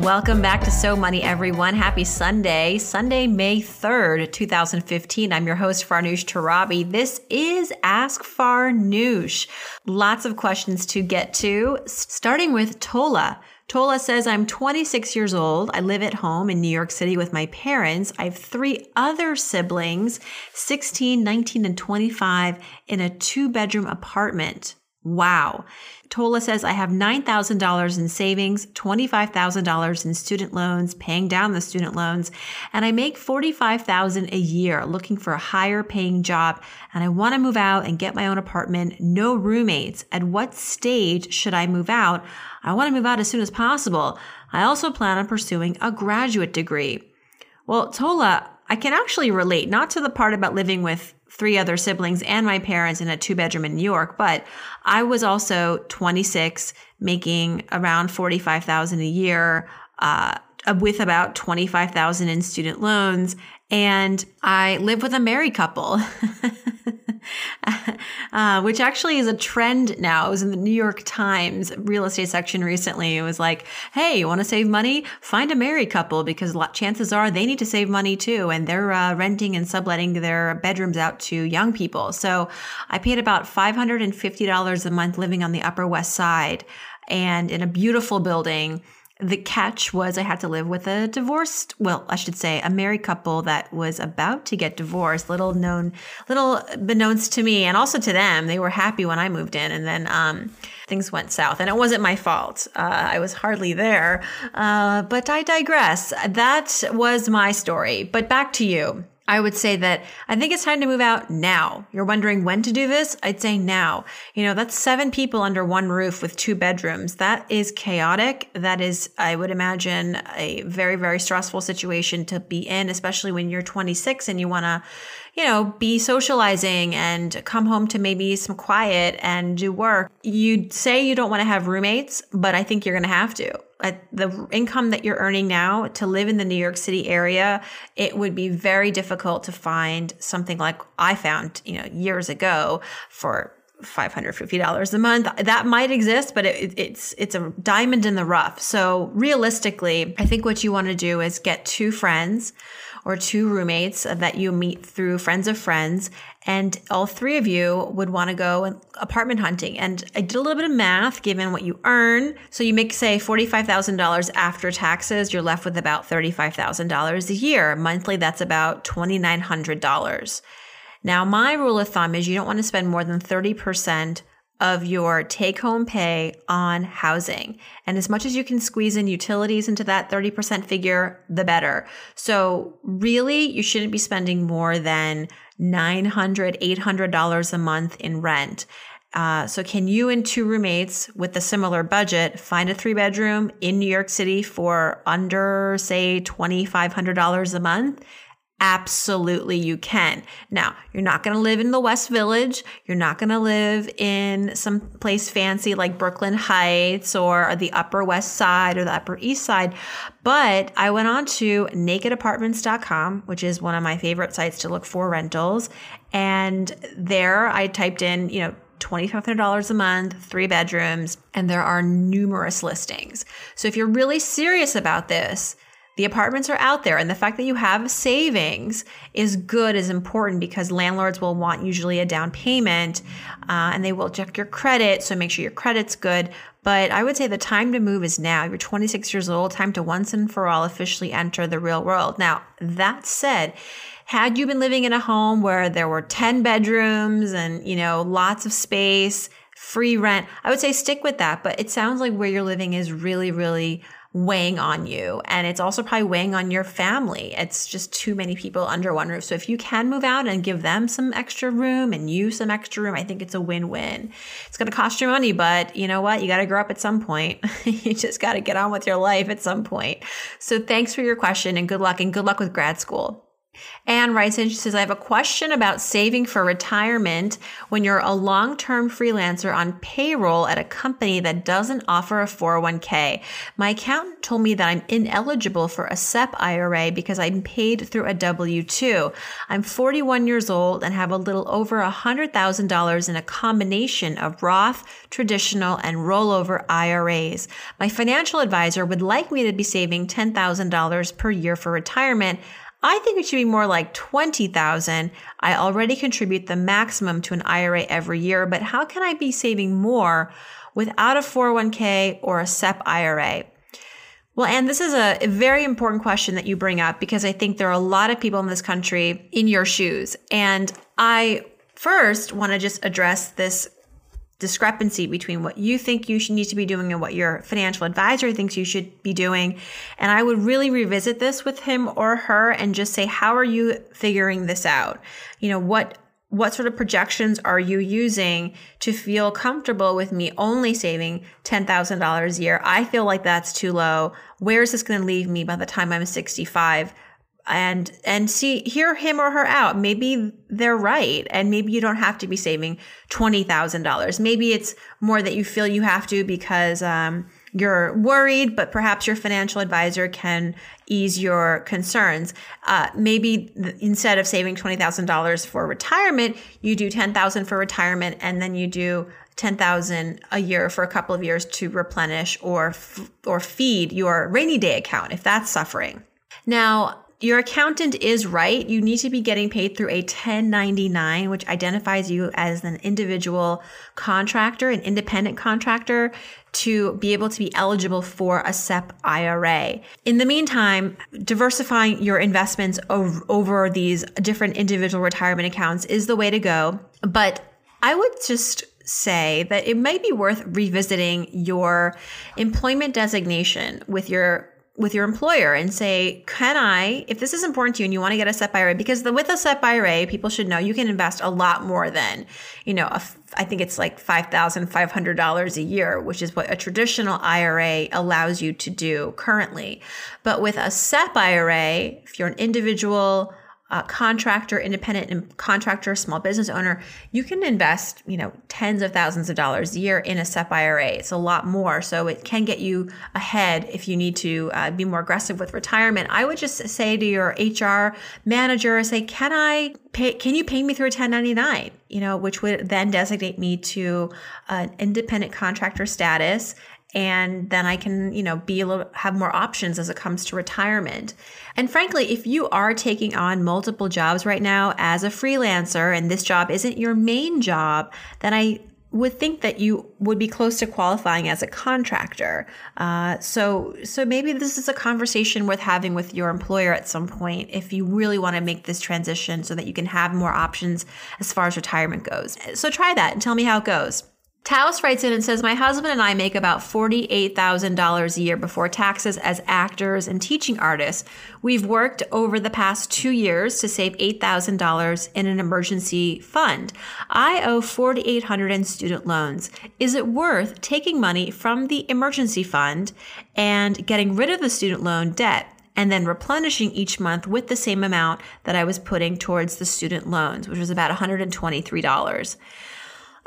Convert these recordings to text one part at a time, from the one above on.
Welcome back to So Money, everyone. Happy Sunday, Sunday, May 3rd, 2015. I'm your host, Farnoosh Torabi. This is Ask Farnoosh. Lots of questions to get to, starting with Tola. Tola says, I'm 26 years old. I live at home in New York City with my parents. I have three other siblings, 16, 19, and 25, in a two bedroom apartment. Wow. Tola says, I have $9,000 in savings, $25,000 in student loans, paying down the student loans, and I make $45,000 a year looking for a higher paying job. And I want to move out and get my own apartment, no roommates. At what stage should I move out? I want to move out as soon as possible. I also plan on pursuing a graduate degree. Well, Tola, I can actually relate, not to the part about living with three other siblings and my parents in a two bedroom in New York, but I was also 26, making around 45,000 a year, uh, with about 25,000 in student loans. And I live with a married couple. uh, which actually is a trend now. It was in the New York Times real estate section recently. It was like, hey, you want to save money? Find a married couple because chances are they need to save money too. And they're uh, renting and subletting their bedrooms out to young people. So I paid about $550 a month living on the Upper West Side and in a beautiful building the catch was I had to live with a divorced, well, I should say a married couple that was about to get divorced. Little known, little beknownst to me and also to them. They were happy when I moved in and then, um, things went south and it wasn't my fault. Uh, I was hardly there. Uh, but I digress. That was my story. But back to you. I would say that I think it's time to move out now. You're wondering when to do this? I'd say now. You know, that's seven people under one roof with two bedrooms. That is chaotic. That is, I would imagine, a very, very stressful situation to be in, especially when you're 26 and you want to, you know, be socializing and come home to maybe some quiet and do work. You say you don't want to have roommates, but I think you're going to have to at the income that you're earning now to live in the New York City area, it would be very difficult to find something like I found, you know, years ago for $550 a month. That might exist, but it, it's it's a diamond in the rough. So realistically, I think what you want to do is get two friends or two roommates that you meet through friends of friends and all three of you would want to go apartment hunting. And I did a little bit of math given what you earn. So you make, say, $45,000 after taxes, you're left with about $35,000 a year. Monthly, that's about $2,900. Now, my rule of thumb is you don't want to spend more than 30% of your take home pay on housing. And as much as you can squeeze in utilities into that 30% figure, the better. So really, you shouldn't be spending more than $900, $800 a month in rent. Uh, so can you and two roommates with a similar budget find a three bedroom in New York City for under, say, $2,500 a month? Absolutely, you can. Now, you're not going to live in the West Village. You're not going to live in some place fancy like Brooklyn Heights or the Upper West Side or the Upper East Side. But I went on to nakedapartments.com, which is one of my favorite sites to look for rentals. And there I typed in, you know, $2,500 a month, three bedrooms, and there are numerous listings. So if you're really serious about this, the apartments are out there, and the fact that you have savings is good, is important because landlords will want usually a down payment uh, and they will check your credit. So make sure your credit's good. But I would say the time to move is now. You're 26 years old, time to once and for all officially enter the real world. Now, that said, had you been living in a home where there were 10 bedrooms and, you know, lots of space, free rent, I would say stick with that. But it sounds like where you're living is really, really weighing on you. And it's also probably weighing on your family. It's just too many people under one roof. So if you can move out and give them some extra room and you some extra room, I think it's a win win. It's going to cost you money, but you know what? You got to grow up at some point. you just got to get on with your life at some point. So thanks for your question and good luck and good luck with grad school. Anne writes in, she says, I have a question about saving for retirement when you're a long term freelancer on payroll at a company that doesn't offer a 401k. My accountant told me that I'm ineligible for a SEP IRA because I'm paid through a W 2. I'm 41 years old and have a little over $100,000 in a combination of Roth, traditional, and rollover IRAs. My financial advisor would like me to be saving $10,000 per year for retirement. I think it should be more like 20,000. I already contribute the maximum to an IRA every year, but how can I be saving more without a 401k or a SEP IRA? Well, and this is a very important question that you bring up because I think there are a lot of people in this country in your shoes. And I first want to just address this discrepancy between what you think you should need to be doing and what your financial advisor thinks you should be doing. And I would really revisit this with him or her and just say, how are you figuring this out? You know, what what sort of projections are you using to feel comfortable with me only saving $10,000 a year? I feel like that's too low. Where is this going to leave me by the time I'm 65? And and see hear him or her out. Maybe they're right and maybe you don't have to be saving $20000 maybe it's more that you feel you have to because um, you're worried but perhaps your financial advisor can ease your concerns. Uh, maybe th- instead of saving $20000 for retirement you do $10000 for retirement and then you do 10,000 a year for a couple of years to replenish or f- or feed your rainy day account if that's suffering. Now your accountant is right. You need to be getting paid through a 1099, which identifies you as an individual contractor, an independent contractor, to be able to be eligible for a SEP IRA. In the meantime, diversifying your investments over, over these different individual retirement accounts is the way to go. But I would just say that it might be worth revisiting your employment designation with your with your employer and say, can I, if this is important to you and you want to get a SEP IRA, because the, with a SEP IRA, people should know you can invest a lot more than, you know, a, I think it's like $5,500 a year, which is what a traditional IRA allows you to do currently. But with a SEP IRA, if you're an individual, uh, contractor, independent contractor, small business owner, you can invest, you know, tens of thousands of dollars a year in a SEP IRA. It's a lot more, so it can get you ahead if you need to uh, be more aggressive with retirement. I would just say to your HR manager, say, "Can I pay? Can you pay me through a 1099?" You know, which would then designate me to an independent contractor status and then I can, you know, be a little have more options as it comes to retirement. And frankly, if you are taking on multiple jobs right now as a freelancer and this job isn't your main job, then I would think that you would be close to qualifying as a contractor. Uh, so, so maybe this is a conversation worth having with your employer at some point if you really want to make this transition so that you can have more options as far as retirement goes. So try that and tell me how it goes. Taos writes in and says, My husband and I make about $48,000 a year before taxes as actors and teaching artists. We've worked over the past two years to save $8,000 in an emergency fund. I owe $4,800 in student loans. Is it worth taking money from the emergency fund and getting rid of the student loan debt? and then replenishing each month with the same amount that I was putting towards the student loans, which was about $123.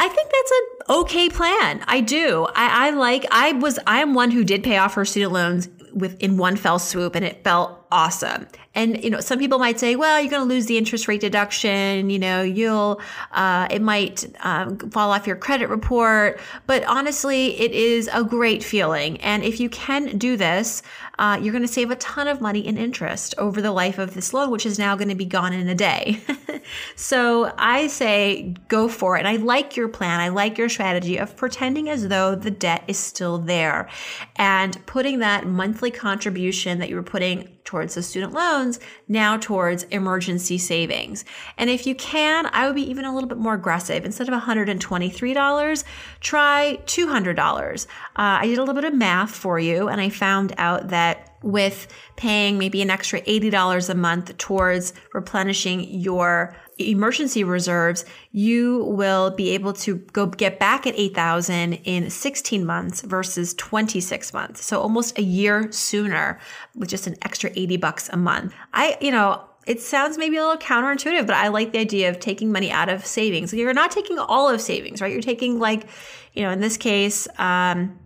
I think that's an okay plan. I do. I, I like, I was, I am one who did pay off her student loans with in one fell swoop and it felt awesome. And you know, some people might say, well, you're going to lose the interest rate deduction. You know, you'll uh, it might um, fall off your credit report. But honestly, it is a great feeling. And if you can do this, uh, you're going to save a ton of money in interest over the life of this loan, which is now going to be gone in a day. so I say go for it. And I like your plan. I like your strategy of pretending as though the debt is still there and putting that monthly contribution that you were putting towards the student loans now towards emergency savings. And if you can, I would be even a little bit more aggressive. Instead of $123, try $200. Uh, I did a little bit of math for you and I found out that with paying maybe an extra $80 a month towards replenishing your emergency reserves, you will be able to go get back at 8,000 in 16 months versus 26 months. So almost a year sooner with just an extra 80 bucks a month. I, you know, it sounds maybe a little counterintuitive, but I like the idea of taking money out of savings. You're not taking all of savings, right? You're taking like, you know, in this case, um,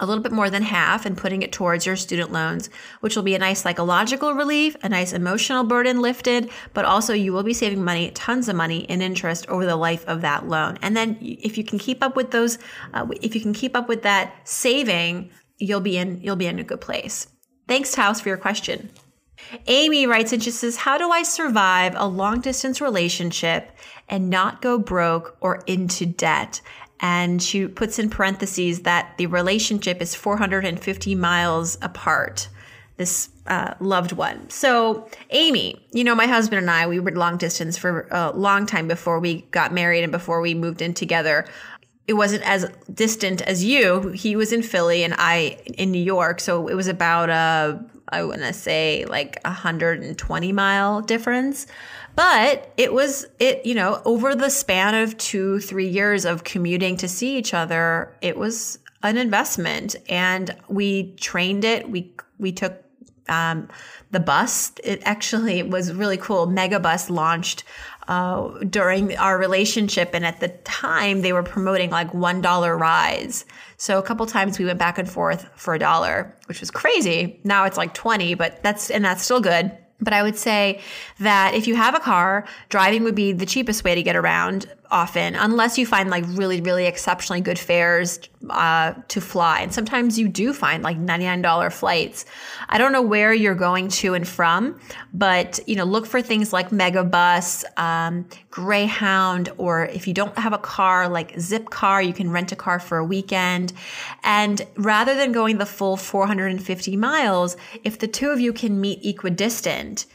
a little bit more than half and putting it towards your student loans, which will be a nice psychological relief, a nice emotional burden lifted, but also you will be saving money, tons of money in interest over the life of that loan. And then if you can keep up with those, uh, if you can keep up with that saving, you'll be in, you'll be in a good place. Thanks, Taos, for your question. Amy writes and she says, How do I survive a long distance relationship and not go broke or into debt? And she puts in parentheses that the relationship is 450 miles apart, this uh, loved one. So, Amy, you know, my husband and I, we were long distance for a long time before we got married and before we moved in together. It wasn't as distant as you. He was in Philly and I in New York. So it was about a, I want to say like a 120 mile difference. But it was, it, you know, over the span of two, three years of commuting to see each other, it was an investment and we trained it. We, we took, um, the bus. It actually was really cool. Megabus launched uh, during our relationship, and at the time they were promoting like one dollar rides. So a couple times we went back and forth for a dollar, which was crazy. Now it's like twenty, but that's and that's still good. But I would say that if you have a car, driving would be the cheapest way to get around often, unless you find like really, really exceptionally good fares uh, to fly. And sometimes you do find like $99 flights. I don't know where you're going to and from, but you know, look for things like Megabus, um, Greyhound, or if you don't have a car, like Zipcar, you can rent a car for a weekend. And rather than going the full 450 miles, if the two of you can meet equidistant,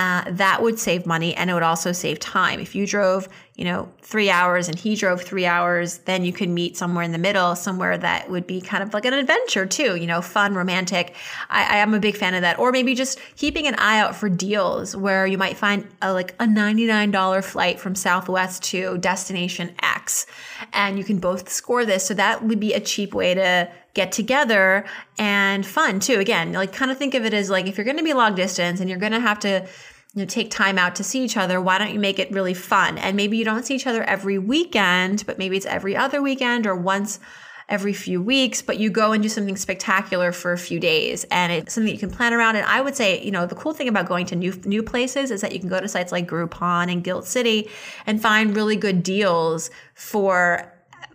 uh, that would save money and it would also save time. If you drove, you know, three hours and he drove three hours, then you could meet somewhere in the middle, somewhere that would be kind of like an adventure too, you know, fun, romantic. I, I am a big fan of that. Or maybe just keeping an eye out for deals where you might find a, like a $99 flight from Southwest to destination X and you can both score this. So that would be a cheap way to get together and fun too. Again, like kind of think of it as like if you're going to be long distance and you're going to have to you know, take time out to see each other, why don't you make it really fun? And maybe you don't see each other every weekend, but maybe it's every other weekend or once every few weeks, but you go and do something spectacular for a few days and it's something you can plan around. And I would say, you know, the cool thing about going to new new places is that you can go to sites like Groupon and Gilt City and find really good deals for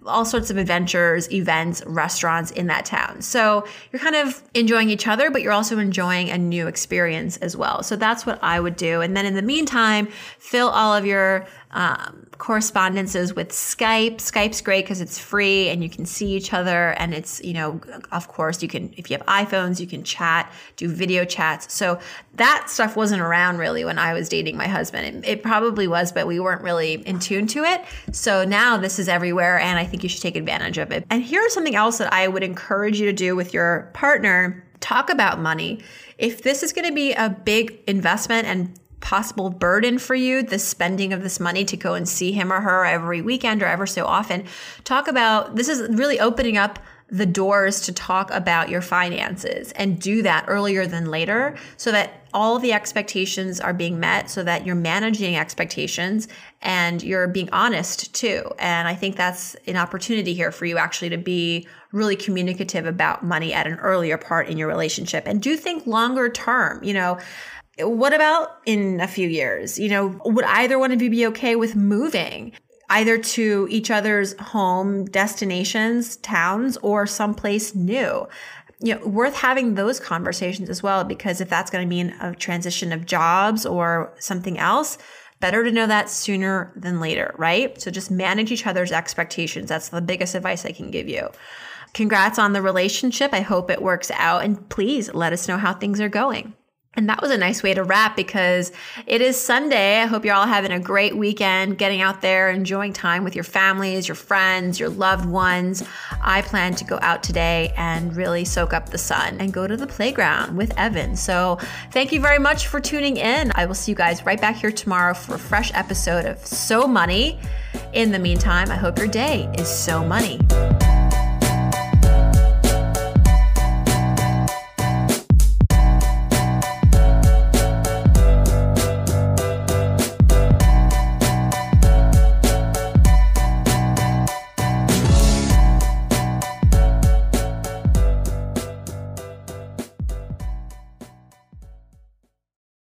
all sorts of adventures, events, restaurants in that town. So you're kind of enjoying each other, but you're also enjoying a new experience as well. So that's what I would do. And then in the meantime, fill all of your um, correspondences with Skype. Skype's great because it's free and you can see each other. And it's, you know, of course, you can, if you have iPhones, you can chat, do video chats. So that stuff wasn't around really when I was dating my husband. It, it probably was, but we weren't really in tune to it. So now this is everywhere and I think you should take advantage of it. And here's something else that I would encourage you to do with your partner talk about money. If this is going to be a big investment and possible burden for you, the spending of this money to go and see him or her every weekend or ever so often. Talk about this is really opening up the doors to talk about your finances and do that earlier than later so that all the expectations are being met so that you're managing expectations and you're being honest too. And I think that's an opportunity here for you actually to be really communicative about money at an earlier part in your relationship and do think longer term. You know, what about in a few years? You know, would either one of you be okay with moving either to each other's home destinations, towns, or someplace new? You know, worth having those conversations as well, because if that's going to mean a transition of jobs or something else, Better to know that sooner than later, right? So just manage each other's expectations. That's the biggest advice I can give you. Congrats on the relationship. I hope it works out. And please let us know how things are going. And that was a nice way to wrap because it is Sunday. I hope you're all having a great weekend, getting out there, enjoying time with your families, your friends, your loved ones. I plan to go out today and really soak up the sun and go to the playground with Evan. So thank you very much for tuning in. I will see you guys right back here tomorrow for a fresh episode of So Money. In the meantime, I hope your day is so money.